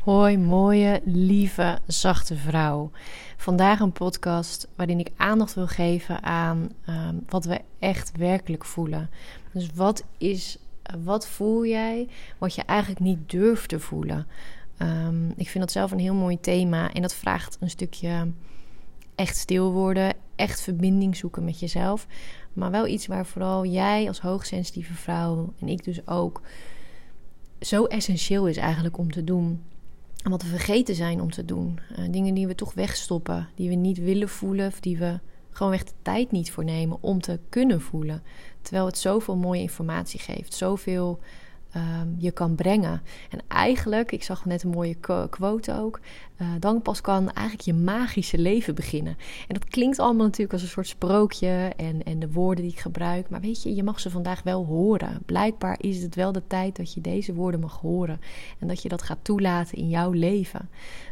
Hoi, mooie, lieve, zachte vrouw. Vandaag een podcast waarin ik aandacht wil geven aan ehm, wat we echt werkelijk voelen. Dus wat is, wat voel jij wat je eigenlijk niet durft te voelen? Ehm, ik vind dat zelf een heel mooi thema en dat vraagt een stukje echt stil worden, echt verbinding zoeken met jezelf. Maar wel iets waar vooral jij als hoogsensitieve vrouw en ik dus ook zo essentieel is eigenlijk om te doen. Wat we vergeten zijn om te doen. Uh, dingen die we toch wegstoppen, die we niet willen voelen, of die we gewoon echt de tijd niet voor nemen om te kunnen voelen. Terwijl het zoveel mooie informatie geeft, zoveel Ehm, je kan brengen. En eigenlijk, ik zag net een mooie quote ook, uh, dan pas kan eigenlijk je magische leven beginnen. En dat klinkt allemaal natuurlijk als een soort sprookje en, en de woorden die ik gebruik. Maar weet je, je mag ze vandaag wel horen. Blijkbaar is het wel de tijd dat je deze woorden mag horen. En dat je dat gaat toelaten in jouw leven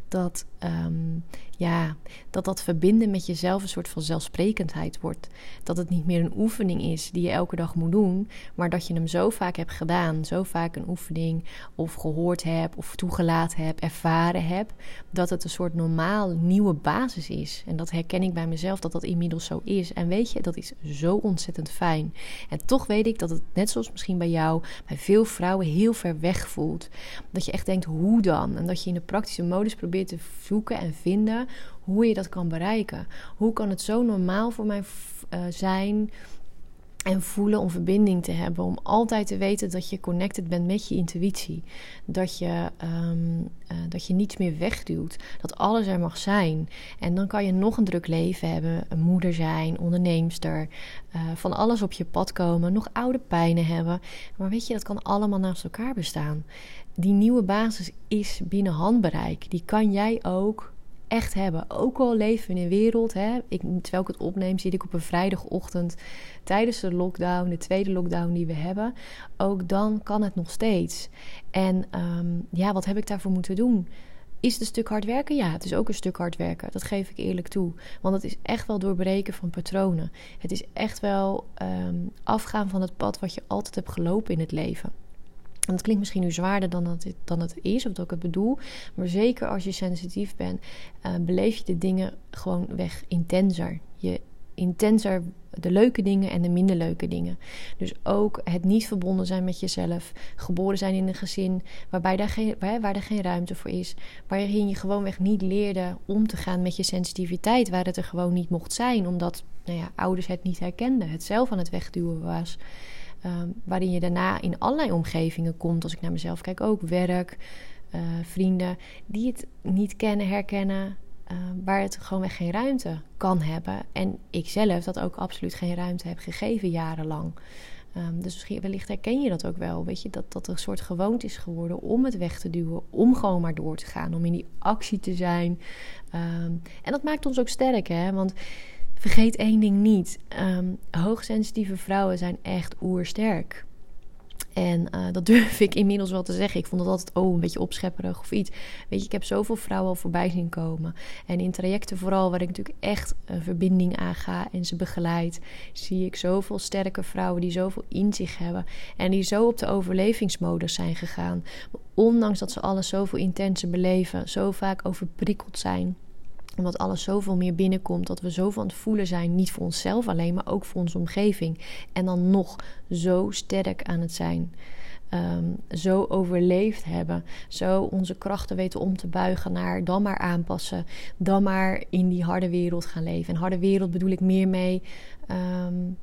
dat, um, ja, dat dat verbinden met jezelf een soort van zelfsprekendheid wordt. Dat het niet meer een oefening is die je elke dag moet doen, maar dat je hem zo vaak hebt gedaan, zo vaak een oefening of gehoord hebt of toegelaten hebt, ervaren hebt, dat het een soort normaal nieuwe basis is. En dat herken ik bij mezelf dat dat inmiddels zo is. En weet je, dat is zo ontzettend fijn. En toch weet ik dat het net zoals misschien bij jou, bij veel vrouwen heel ver weg voelt. Dat je echt denkt, hoe dan? En dat je in de praktische modus probeert te zoeken en vinden hoe je dat kan bereiken. Hoe kan het zo normaal voor mij uh, zijn en voelen om verbinding te hebben. Om altijd te weten dat je connected bent met je intuïtie. Dat je, um, uh, dat je niets meer wegduwt. Dat alles er mag zijn. En dan kan je nog een druk leven hebben. Een moeder zijn, onderneemster. Uh, van alles op je pad komen. Nog oude pijnen hebben. Maar weet je, dat kan allemaal naast elkaar bestaan. Die nieuwe basis is binnen handbereik. Die kan jij ook echt hebben. Ook al leven we in een wereld, hè, ik, terwijl ik het opneem, zit ik op een vrijdagochtend tijdens de lockdown, de tweede lockdown die we hebben. Ook dan kan het nog steeds. En um, ja, wat heb ik daarvoor moeten doen? Is het een stuk hard werken? Ja, het is ook een stuk hard werken. Dat geef ik eerlijk toe. Want het is echt wel doorbreken van patronen. Het is echt wel um, afgaan van het pad wat je altijd hebt gelopen in het leven. En dat klinkt misschien nu zwaarder dan het, dan het is, of dat ik het bedoel. Maar zeker als je sensitief bent, uh, beleef je de dingen gewoon weg intenser. Je intenser de leuke dingen en de minder leuke dingen. Dus ook het niet verbonden zijn met jezelf. Geboren zijn in een gezin waarbij daar geen, waar, waar er geen ruimte voor is. Waarin je gewoonweg niet leerde om te gaan met je sensitiviteit. Waar het er gewoon niet mocht zijn. Omdat nou ja, ouders het niet herkenden. Het zelf aan het wegduwen was. Um, waarin je daarna in allerlei omgevingen komt. Als ik naar mezelf kijk, ook werk, uh, vrienden die het niet kennen, herkennen. Uh, waar het gewoonweg geen ruimte kan hebben. En ik zelf dat ook absoluut geen ruimte heb gegeven jarenlang. Um, dus misschien, wellicht herken je dat ook wel. Weet je, dat dat een soort gewoonte is geworden om het weg te duwen. Om gewoon maar door te gaan. Om in die actie te zijn. En dat maakt ons ook sterk, hè? Want Vergeet één ding niet. Um, hoogsensitieve vrouwen zijn echt oersterk. En uh, dat durf ik inmiddels wel te zeggen. Ik vond het altijd oh, een beetje opschepperig of iets. Weet je, ik heb zoveel vrouwen al voorbij zien komen. En in trajecten vooral, waar ik natuurlijk echt een verbinding aanga en ze begeleid, zie ik zoveel sterke vrouwen die zoveel in zich hebben. En die zo op de overlevingsmodus zijn gegaan. Ondanks dat ze alles zoveel intenser beleven, zo vaak overprikkeld zijn omdat alles zoveel meer binnenkomt, dat we zoveel aan het voelen zijn, niet voor onszelf alleen, maar ook voor onze omgeving. En dan nog zo sterk aan het zijn. Um, zo overleefd hebben, zo onze krachten weten om te buigen naar dan maar aanpassen, dan maar in die harde wereld gaan leven. En harde wereld bedoel ik meer mee, um,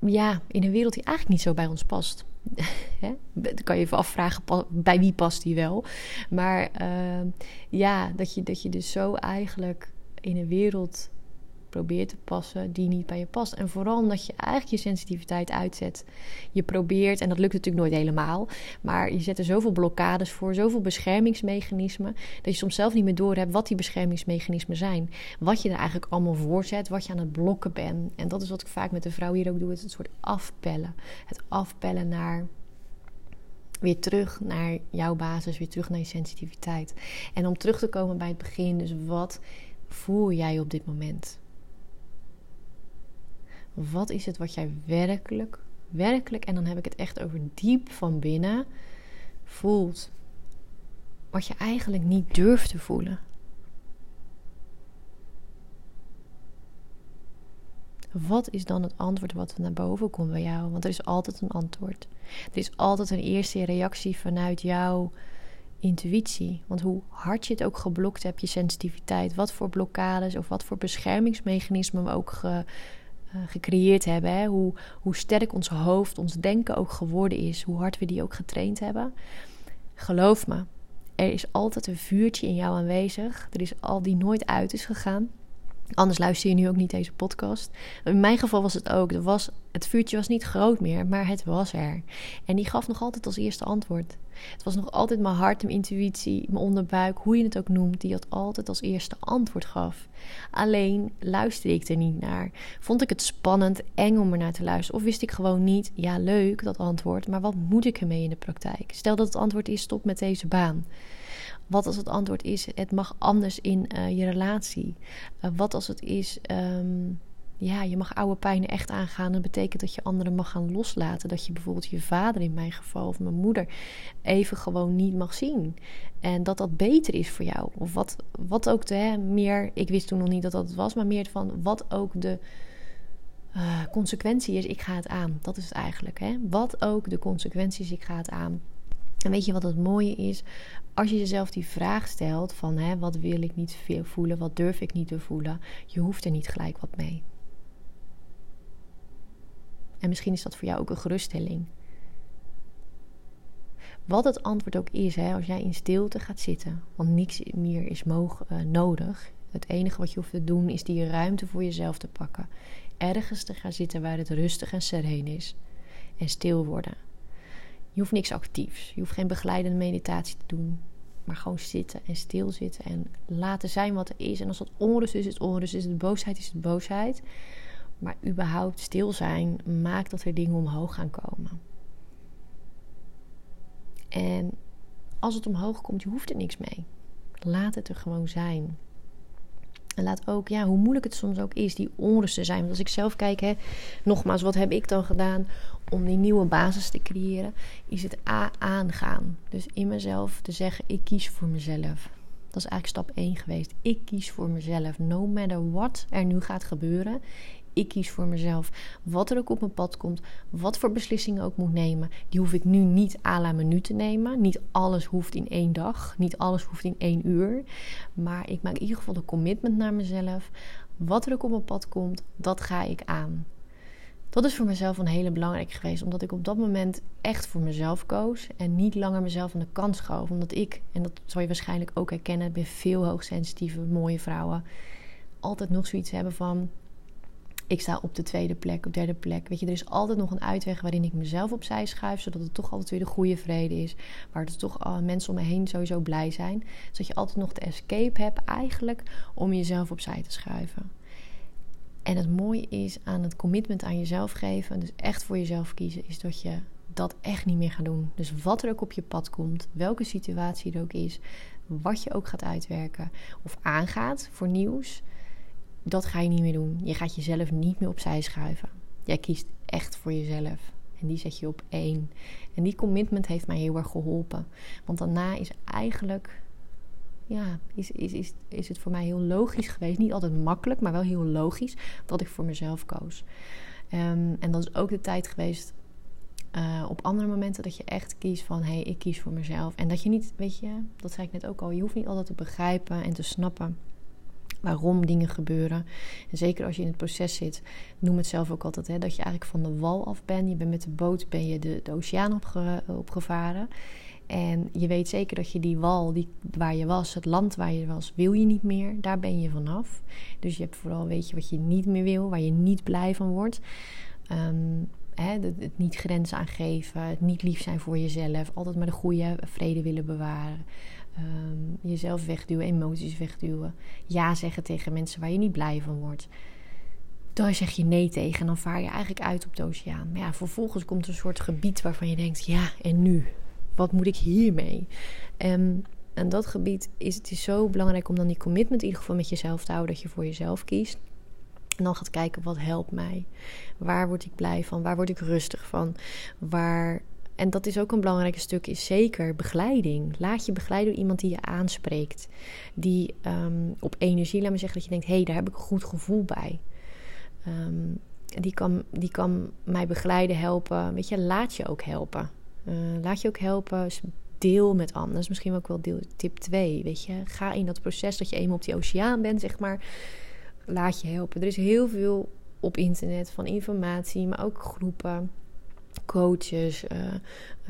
ja, in een wereld die eigenlijk niet zo bij ons past. Dan kan je even afvragen bij wie past die wel. Maar uh, ja, dat je, dat je dus zo eigenlijk in een wereld probeert te passen die niet bij je past. En vooral omdat je eigenlijk je sensitiviteit uitzet. Je probeert, en dat lukt natuurlijk nooit helemaal, maar je zet er zoveel blokkades voor, zoveel beschermingsmechanismen, dat je soms zelf niet meer door hebt wat die beschermingsmechanismen zijn. Wat je er eigenlijk allemaal voor zet, wat je aan het blokken bent. En dat is wat ik vaak met de vrouw hier ook doe, het een soort afpellen. Het afpellen naar weer terug naar jouw basis, weer terug naar je sensitiviteit. En om terug te komen bij het begin, dus wat voel jij op dit moment? Wat is het wat jij werkelijk, werkelijk, en dan heb ik het echt over diep van binnen, voelt? wat je eigenlijk niet durft te voelen. Wat is dan het antwoord wat naar boven komt bij jou? Want er is altijd een antwoord. Er is altijd een eerste reactie vanuit jouw intuïtie. Want hoe hard je het ook geblokt hebt, je sensitiviteit, wat voor blokkades of wat voor beschermingsmechanismen ook ge, gecreëerd hebben, hè? Hoe, hoe sterk ons hoofd, ons denken ook geworden is, hoe hard we die ook getraind hebben. Geloof me, er is altijd een vuurtje in jou aanwezig. Er is al die nooit uit is gegaan. Anders luister je nu ook niet deze podcast. In mijn geval was het ook. Was, het vuurtje was niet groot meer, maar het was er. En die gaf nog altijd als eerste antwoord. Het was nog altijd mijn hart, mijn intuïtie, mijn onderbuik, hoe je het ook noemt, die het altijd als eerste antwoord gaf. Alleen luisterde ik er niet naar. Vond ik het spannend, eng om er naar te luisteren? Of wist ik gewoon niet, ja leuk dat antwoord, maar wat moet ik ermee in de praktijk? Stel dat het antwoord is, stop met deze baan. Wat als het antwoord is, het mag anders in uh, je relatie? Uh, wat als het is, um, ja, je mag oude pijnen echt aangaan. Dat betekent dat je anderen mag gaan loslaten. Dat je bijvoorbeeld je vader in mijn geval of mijn moeder even gewoon niet mag zien. En dat dat beter is voor jou. Of wat, wat ook de hè, meer, ik wist toen nog niet dat dat was, maar meer van wat ook de uh, consequentie is, ik ga het aan. Dat is het eigenlijk. Hè? Wat ook de consequenties, ik ga het aan. En weet je wat het mooie is? Als je jezelf die vraag stelt van hè, wat wil ik niet voelen, wat durf ik niet te voelen, je hoeft er niet gelijk wat mee. En misschien is dat voor jou ook een geruststelling. Wat het antwoord ook is, hè, als jij in stilte gaat zitten, want niks meer is uh, nodig. Het enige wat je hoeft te doen is die ruimte voor jezelf te pakken. Ergens te gaan zitten waar het rustig en sereen is. En stil worden. Je hoeft niks actiefs. Je hoeft geen begeleidende meditatie te doen. Maar gewoon zitten en stilzitten en laten zijn wat er is. En als het onrust is, is het onrust. Is het boosheid, is het boosheid. Maar überhaupt stil zijn maakt dat er dingen omhoog gaan komen. En als het omhoog komt, je hoeft er niks mee. Laat het er gewoon zijn. En laat ook, ja, hoe moeilijk het soms ook is, die onrust te zijn. Want als ik zelf kijk, hè, nogmaals, wat heb ik dan gedaan om die nieuwe basis te creëren? Is het A, aangaan. Dus in mezelf te zeggen, ik kies voor mezelf. Dat is eigenlijk stap 1 geweest. Ik kies voor mezelf. No matter what er nu gaat gebeuren. Ik kies voor mezelf. Wat er ook op mijn pad komt, wat voor beslissingen ook moet nemen, die hoef ik nu niet à la menu te nemen. Niet alles hoeft in één dag, niet alles hoeft in één uur. Maar ik maak in ieder geval een commitment naar mezelf. Wat er ook op mijn pad komt, dat ga ik aan. Dat is voor mezelf een hele belangrijke geweest, omdat ik op dat moment echt voor mezelf koos en niet langer mezelf aan de kant schoof. Omdat ik, en dat zal je waarschijnlijk ook herkennen bij veel hoogsensitieve, mooie vrouwen, altijd nog zoiets hebben van: ik sta op de tweede plek, op de derde plek. Weet je, er is altijd nog een uitweg waarin ik mezelf opzij schuif, zodat het toch altijd weer de goede vrede is. Waar er toch uh, mensen om me heen sowieso blij zijn. Zodat je altijd nog de escape hebt eigenlijk om jezelf opzij te schuiven. En het mooie is aan het commitment aan jezelf geven, dus echt voor jezelf kiezen, is dat je dat echt niet meer gaat doen. Dus wat er ook op je pad komt, welke situatie er ook is, wat je ook gaat uitwerken of aangaat voor nieuws dat ga je niet meer doen. Je gaat jezelf niet meer opzij schuiven. Jij kiest echt voor jezelf. En die zet je op één. En die commitment heeft mij heel erg geholpen. Want daarna is eigenlijk, ja, is, is, is, is het voor mij heel logisch geweest. Niet altijd makkelijk, maar wel heel logisch dat ik voor mezelf koos. Um, en dat is ook de tijd geweest uh, op andere momenten dat je echt kiest van hé, hey, ik kies voor mezelf. En dat je niet, weet je, dat zei ik net ook al, je hoeft niet altijd te begrijpen en te snappen waarom dingen gebeuren. En zeker als je in het proces zit, noem het zelf ook altijd, hè, dat je eigenlijk van de wal af bent. Je bent met de boot ben je de, de oceaan opge, opgevaren. En je weet zeker dat je die wal die, waar je was, het land waar je was, wil je niet meer. Daar ben je vanaf. Dus je hebt vooral, weet je, wat je niet meer wil, waar je niet blij van wordt. Um, hè, het, het, niet grenzen aangeven, het niet lief zijn voor jezelf, altijd maar de goede vrede willen bewaren. Um, jezelf wegduwen, emoties wegduwen. Ja zeggen tegen mensen waar je niet blij van wordt. Dan zeg je nee tegen en dan vaar je eigenlijk uit op de oceaan. Maar ja, vervolgens komt een soort gebied waarvan je denkt: ja, en nu? Wat moet ik hiermee? Um, en dat gebied is het is zo belangrijk om dan die commitment in ieder geval met jezelf te houden, dat je voor jezelf kiest. En dan gaat kijken wat helpt mij. Waar word ik blij van? Waar word ik rustig van? Waar en dat is ook een belangrijk stuk, is zeker begeleiding. Laat je begeleiden door iemand die je aanspreekt. Die ehm, op energie, laat me zeggen, dat je denkt... hé, hey, daar heb ik een goed gevoel bij. Um, die, kan, die kan mij begeleiden, helpen. Weet je, laat je ook helpen. Uh, laat je ook helpen, deel met anderen. Misschien ook wel deel, tip 2, weet je. Ga in dat proces dat je eenmaal op die oceaan bent, zeg maar. Laat je helpen. Er is heel veel op internet van informatie, maar ook groepen coaches, uh,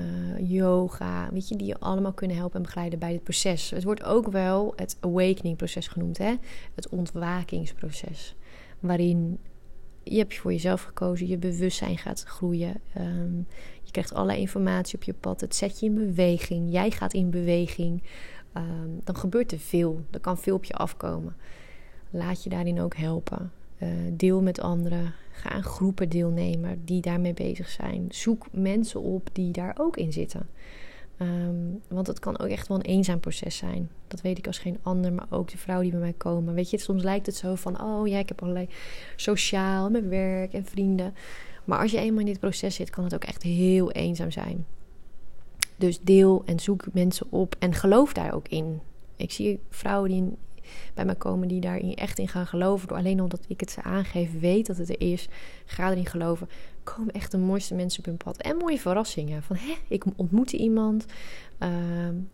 uh, yoga, weet je, die je allemaal kunnen helpen en begeleiden bij dit proces. Het wordt ook wel het awakening proces genoemd, hè? het ontwakingsproces, waarin je hebt voor jezelf gekozen, je bewustzijn gaat groeien, um, je krijgt allerlei informatie op je pad, het zet je in beweging, jij gaat in beweging, um, dan gebeurt er veel, er kan veel op je afkomen. Laat je daarin ook helpen. Uh, deel met anderen. Ga aan groepen deelnemen die daarmee bezig zijn. Zoek mensen op die daar ook in zitten. Um, want het kan ook echt wel een eenzaam proces zijn. Dat weet ik als geen ander, maar ook de vrouwen die bij mij komen. Weet je, soms lijkt het zo van: oh ja, ik heb allerlei sociaal, mijn werk en vrienden. Maar als je eenmaal in dit proces zit, kan het ook echt heel eenzaam zijn. Dus deel en zoek mensen op en geloof daar ook in. Ik zie vrouwen die bij mij komen die daar echt in gaan geloven. Door alleen omdat ik het ze aangeef, weet dat het er is. Ga erin geloven. Komen echt de mooiste mensen op hun pad. En mooie verrassingen. Van hè, ik ontmoette iemand. Uh,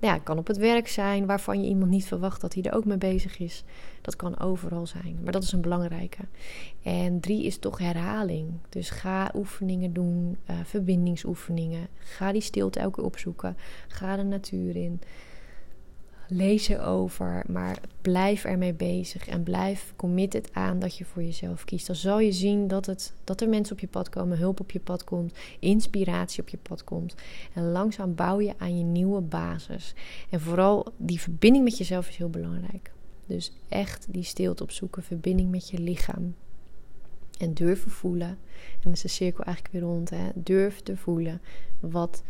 ja, het kan op het werk zijn waarvan je iemand niet verwacht dat hij er ook mee bezig is. Dat kan overal zijn. Maar dat is een belangrijke. En drie is toch herhaling. Dus ga oefeningen doen, uh, verbindingsoefeningen. Ga die stilte elke keer opzoeken. Ga de natuur in lees erover, maar blijf ermee bezig en blijf committed aan dat je voor jezelf kiest. Dan zal je zien dat, het, dat er mensen op je pad komen, hulp op je pad komt, inspiratie op je pad komt. En langzaam bouw je aan je nieuwe basis. En vooral die verbinding met jezelf is heel belangrijk. Dus echt die stilte opzoeken, verbinding met je lichaam. En durven voelen. En dan is de cirkel eigenlijk weer rond. Hè? Durf te voelen wat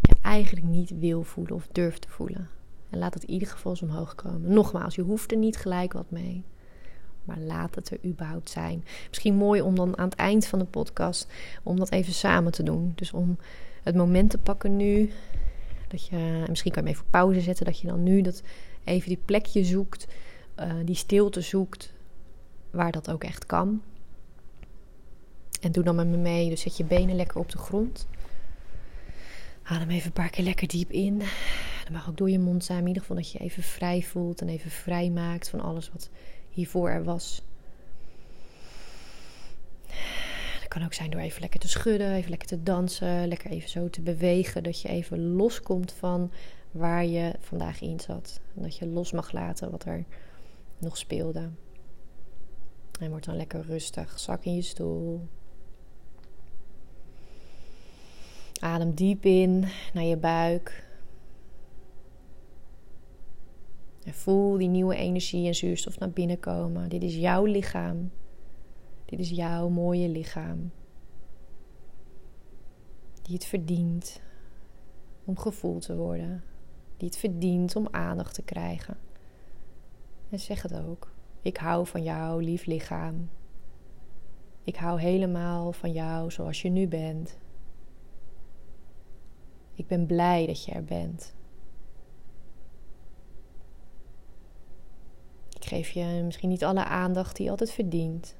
je eigenlijk niet wil voelen of durft te voelen. En laat het in ieder geval eens omhoog komen. Nogmaals, je hoeft er niet gelijk wat mee. Maar laat het er überhaupt zijn. Misschien mooi om dan aan het eind van de podcast om dat even samen te doen. Dus om het moment te pakken nu. Dat je, misschien kan je hem even pauze zetten. Dat je dan nu dat even die plekje zoekt. Uh, die stilte zoekt. Waar dat ook echt kan. En doe dan met me mee. Dus zet je benen lekker op de grond. Adem even een paar keer lekker diep in. Dat mag ook door je mond zijn. In ieder geval dat je even vrij voelt en even vrij maakt van alles wat hiervoor er was. Dat kan ook zijn door even lekker te schudden, even lekker te dansen, lekker even zo te bewegen. Dat je even loskomt van waar je vandaag in zat. En dat je los mag laten wat er nog speelde. En word dan lekker rustig. Zak in je stoel. Adem diep in naar je buik. En voel die nieuwe energie en zuurstof naar binnen komen. Dit is jouw lichaam. Dit is jouw mooie lichaam. Die het verdient om gevoeld te worden. Die het verdient om aandacht te krijgen. En zeg het ook. Ik hou van jou, lief lichaam. Ik hou helemaal van jou zoals je nu bent. Ik ben blij dat je er bent. Geef je misschien niet alle aandacht die je altijd verdient.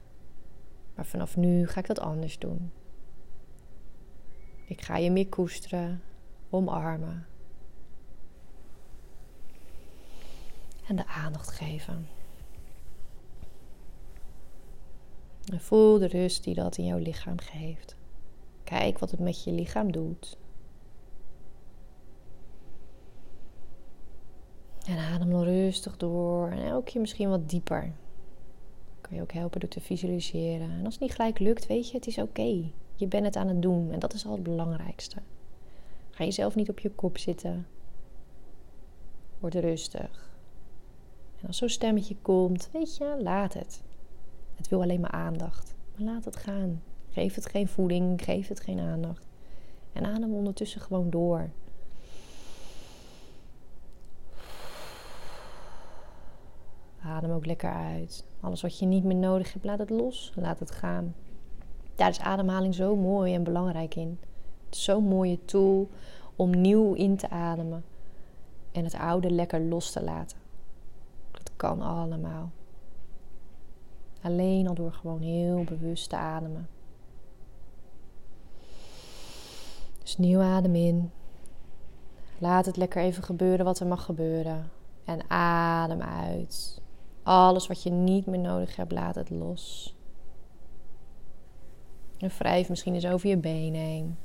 Maar vanaf nu ga ik dat anders doen. Ik ga je meer koesteren, omarmen. En de aandacht geven. En voel de rust die dat in jouw lichaam geeft. Kijk wat het met je lichaam doet. En adem dan rustig door. En elke keer misschien wat dieper. Kan je ook helpen door te visualiseren. En als het niet gelijk lukt, weet je, het is oké. Je bent het aan het doen. En dat is al het belangrijkste. Ga jezelf niet op je kop zitten. Word rustig. En als zo'n stemmetje komt, weet je, laat het. Het wil alleen maar aandacht. Maar laat het gaan. Geef het geen voeding, geef het geen aandacht. En adem ondertussen gewoon door. Adem ook lekker uit. Alles wat je niet meer nodig hebt, laat het los. Laat het gaan. Daar is ademhaling zo mooi en belangrijk in. Zo'n mooie tool om nieuw in te ademen en het oude lekker los te laten. Dat kan allemaal. Alleen al door gewoon heel bewust te ademen. Dus nieuw adem in. Laat het lekker even gebeuren wat er mag gebeuren. En adem uit. Alles wat je niet meer nodig hebt, laat het los. En wrijf misschien eens over je benen heen.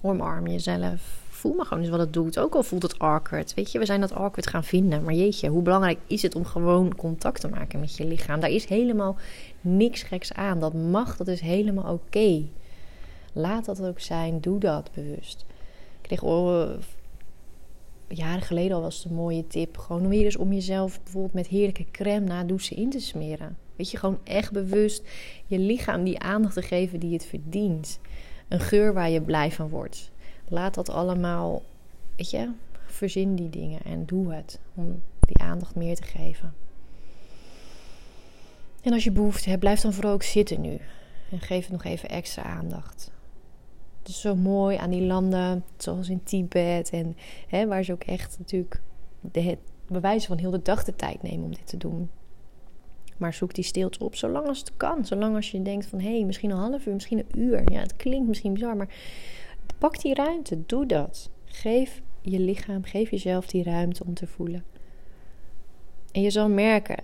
Omarm jezelf. Voel maar gewoon eens wat het doet. Ook al voelt het awkward. Weet je, we zijn dat awkward gaan vinden. Maar jeetje, hoe belangrijk is het om gewoon contact te maken met je lichaam? Daar is helemaal niks geks aan. Dat mag, dat is helemaal oké. Laat dat ook zijn. Doe dat bewust. Ik kreeg jaren geleden al was het een mooie tip. Gewoon weer eens om jezelf bijvoorbeeld met heerlijke crème na douchen in te smeren. Weet je, gewoon echt bewust je lichaam die aandacht te geven die het verdient. Een geur waar je blij van wordt. Laat dat allemaal, weet je, verzin die dingen en doe het om die aandacht meer te geven. En als je behoefte hebt, blijf dan vooral ook zitten nu. En geef het nog even extra aandacht. Het is zo mooi aan die landen, zoals in Tibet. En hè, waar ze ook echt natuurlijk de bewijzen van heel de dag de tijd nemen om dit te doen. Maar zoek die stilte op zolang als het kan. Zolang als je denkt van hé, hey, misschien een half uur, misschien een uur. Ja, het klinkt misschien bizar, maar pak die ruimte. Doe dat. Geef je lichaam, geef jezelf die ruimte om te voelen. En je zal merken,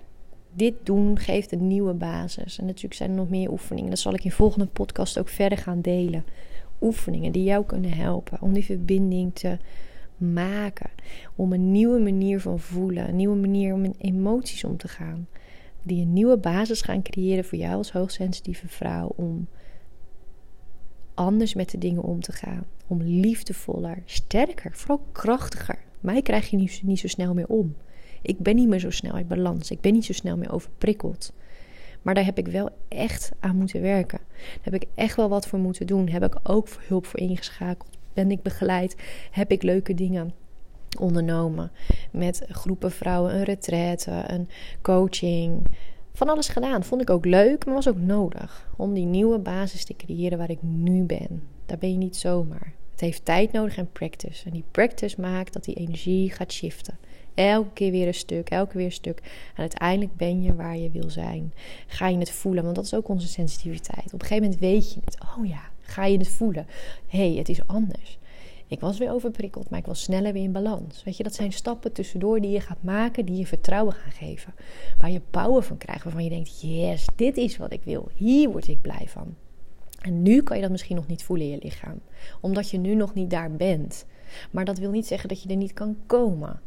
dit doen geeft een nieuwe basis. En natuurlijk zijn er nog meer oefeningen. Dat zal ik in volgende podcast ook verder gaan delen. Oefeningen die jou kunnen helpen om die verbinding te maken. Om een nieuwe manier van voelen, een nieuwe manier om met emoties om te gaan die een nieuwe basis gaan creëren voor jou als hoogsensitieve vrouw om anders met de dingen om te gaan. Om liefdevoller, sterker, vooral krachtiger. Mij krijg je niet, niet zo snel meer om. Ik ben niet meer zo snel uit balans. Ik ben niet zo snel meer overprikkeld. Maar daar heb ik wel echt aan moeten werken. Daar heb ik echt wel wat voor moeten doen. Heb ik ook hulp voor ingeschakeld. Ben ik begeleid? Heb ik leuke dingen ondernomen. Met groepen vrouwen, een retraite, een coaching. Van alles gedaan. Vond ik ook leuk, maar was ook nodig. Om die nieuwe basis te creëren waar ik nu ben. Daar ben je niet zomaar. Het heeft tijd nodig en practice. En die practice maakt dat die energie gaat shiften. Elke keer weer een stuk, elke weer een stuk. En uiteindelijk ben je waar je wil zijn. Ga je het voelen, want dat is ook onze sensitiviteit. Op een gegeven moment weet je het. Oh ja, ga je het voelen. Hé, hey, het is anders. Ik was weer overprikkeld, maar ik was sneller weer in balans. Weet je, dat zijn stappen tussendoor die je gaat maken, die je vertrouwen gaan geven. Waar je power van krijgt, waarvan je denkt: yes, dit is wat ik wil. Hier word ik blij van. En nu kan je dat misschien nog niet voelen in je lichaam, omdat je nu nog niet daar bent. Maar dat wil niet zeggen dat je er niet kan komen.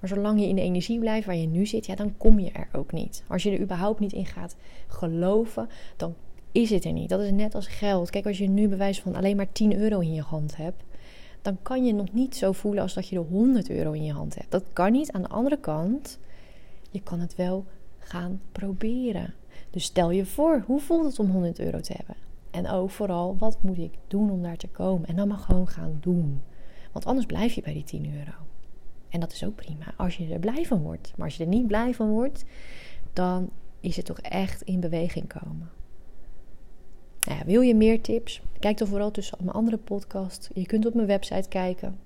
Maar zolang je in de energie blijft waar je nu zit, ja, dan kom je er ook niet. Als je er überhaupt niet in gaat geloven, dan is het er niet. Dat is net als geld. Kijk, als je nu bewijs van alleen maar 10 euro in je hand hebt, dan kan je nog niet zo voelen als dat je er 100 euro in je hand hebt. Dat kan niet. Aan de andere kant, je kan het wel gaan proberen. Dus stel je voor, hoe voelt het om 100 euro te hebben? En ook vooral, wat moet ik doen om daar te komen? En dan maar gewoon gaan doen. Want anders blijf je bij die 10 euro. En dat is ook prima, als je er blij van wordt. Maar als je er niet blij van wordt, dan is het toch echt in beweging komen. Nou ja, wil je meer tips? Kijk dan vooral tussen mijn andere podcast. Je kunt op mijn website kijken.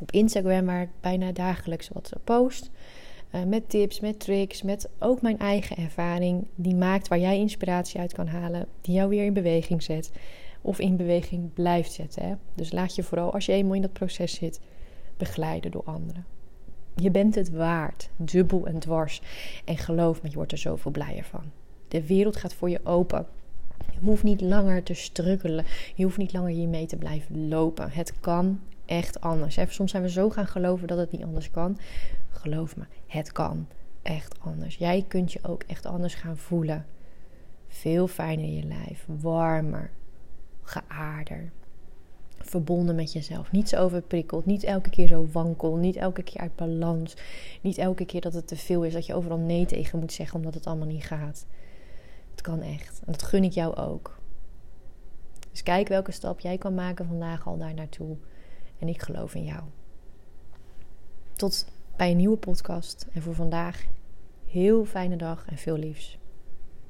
Op Instagram, waar ik bijna dagelijks wat post. Uh, met tips, met tricks, met ook mijn eigen ervaring. Die maakt waar jij inspiratie uit kan halen. Die jou weer in beweging zet. Of in beweging blijft zetten. Hè? Dus laat je vooral, als je eenmaal in dat proces zit, begeleiden door anderen. Je bent het waard. Dubbel en dwars. En geloof me, je wordt er zoveel blijer van. De wereld gaat voor je open. Je hoeft niet langer te struggelen. Je hoeft niet langer hiermee te blijven lopen. Het kan echt anders. Soms zijn we zo gaan geloven dat het niet anders kan. Geloof me, het kan echt anders. Jij kunt je ook echt anders gaan voelen. Veel fijner in je lijf, warmer, geaarder. Verbonden met jezelf. Niet zo overprikkeld. Niet elke keer zo wankel. Niet elke keer uit balans. Niet elke keer dat het te veel is. Dat je overal nee tegen moet zeggen omdat het allemaal niet gaat. Het kan echt. En dat gun ik jou ook. Dus kijk welke stap jij kan maken vandaag al daar naartoe. En ik geloof in jou. Tot bij een nieuwe podcast. En voor vandaag heel fijne dag en veel liefs.